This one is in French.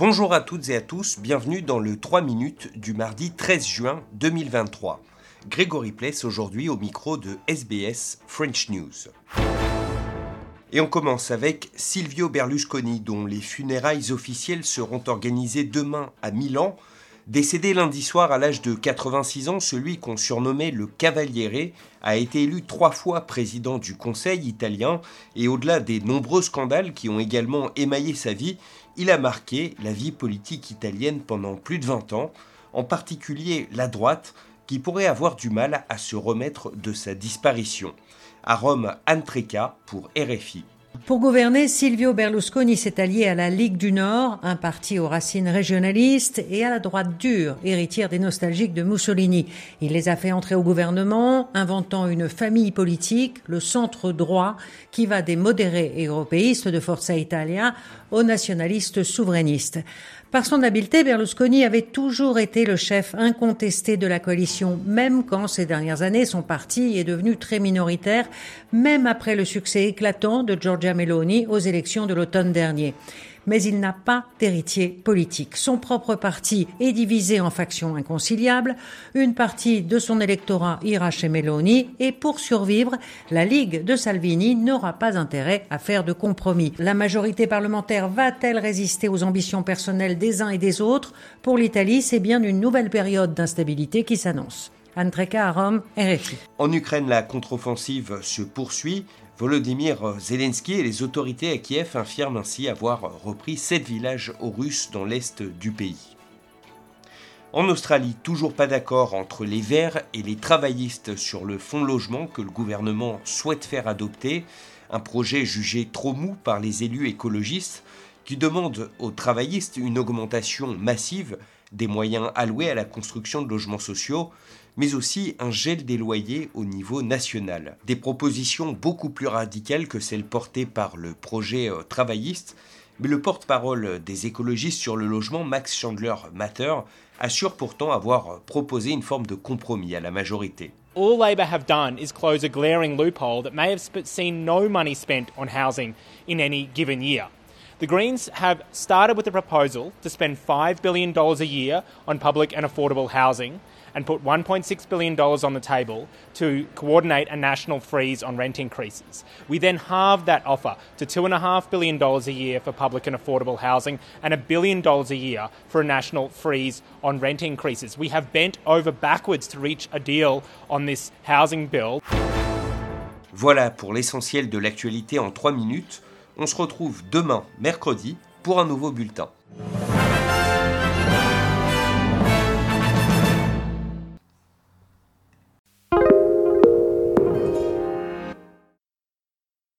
Bonjour à toutes et à tous, bienvenue dans le 3 minutes du mardi 13 juin 2023. Grégory Pless aujourd'hui au micro de SBS French News. Et on commence avec Silvio Berlusconi, dont les funérailles officielles seront organisées demain à Milan. Décédé lundi soir à l'âge de 86 ans, celui qu'on surnommait le Cavaliere a été élu trois fois président du Conseil italien et au-delà des nombreux scandales qui ont également émaillé sa vie, il a marqué la vie politique italienne pendant plus de 20 ans, en particulier la droite, qui pourrait avoir du mal à se remettre de sa disparition. À Rome, Antreca pour RFI. Pour gouverner, Silvio Berlusconi s'est allié à la Ligue du Nord, un parti aux racines régionalistes, et à la droite dure, héritière des nostalgiques de Mussolini. Il les a fait entrer au gouvernement, inventant une famille politique, le centre droit, qui va des modérés européistes de Forza Italia aux nationalistes souverainistes. Par son habileté, Berlusconi avait toujours été le chef incontesté de la coalition, même quand ces dernières années son parti est devenu très minoritaire, même après le succès éclatant de Giorgia Meloni aux élections de l'automne dernier mais il n'a pas d'héritier politique. Son propre parti est divisé en factions inconciliables. Une partie de son électorat ira chez Meloni et pour survivre, la Ligue de Salvini n'aura pas intérêt à faire de compromis. La majorité parlementaire va-t-elle résister aux ambitions personnelles des uns et des autres? Pour l'Italie, c'est bien une nouvelle période d'instabilité qui s'annonce. Andreka. En Ukraine, la contre-offensive se poursuit. Volodymyr Zelensky et les autorités à Kiev affirment ainsi avoir repris sept villages aux Russes dans l'est du pays. En Australie, toujours pas d'accord entre les Verts et les travaillistes sur le fonds logement que le gouvernement souhaite faire adopter, un projet jugé trop mou par les élus écologistes qui demandent aux travaillistes une augmentation massive des moyens alloués à la construction de logements sociaux, mais aussi un gel des loyers au niveau national. Des propositions beaucoup plus radicales que celles portées par le projet euh, travailliste, mais le porte-parole des écologistes sur le logement, Max Chandler Matter, assure pourtant avoir proposé une forme de compromis à la majorité. All Labor have done is close a glaring loophole that may have seen no money spent on housing in any given year. The Greens have started with a proposal to spend $5 billion a year on public and affordable housing and put $1.6 billion on the table to coordinate a national freeze on rent increases. We then halved that offer to $2.5 billion a year for public and affordable housing and a billion dollars a year for a national freeze on rent increases. We have bent over backwards to reach a deal on this housing bill. Voilà pour l'essentiel de l'actualité en 3 minutes. On se retrouve demain, mercredi, pour un nouveau bulletin.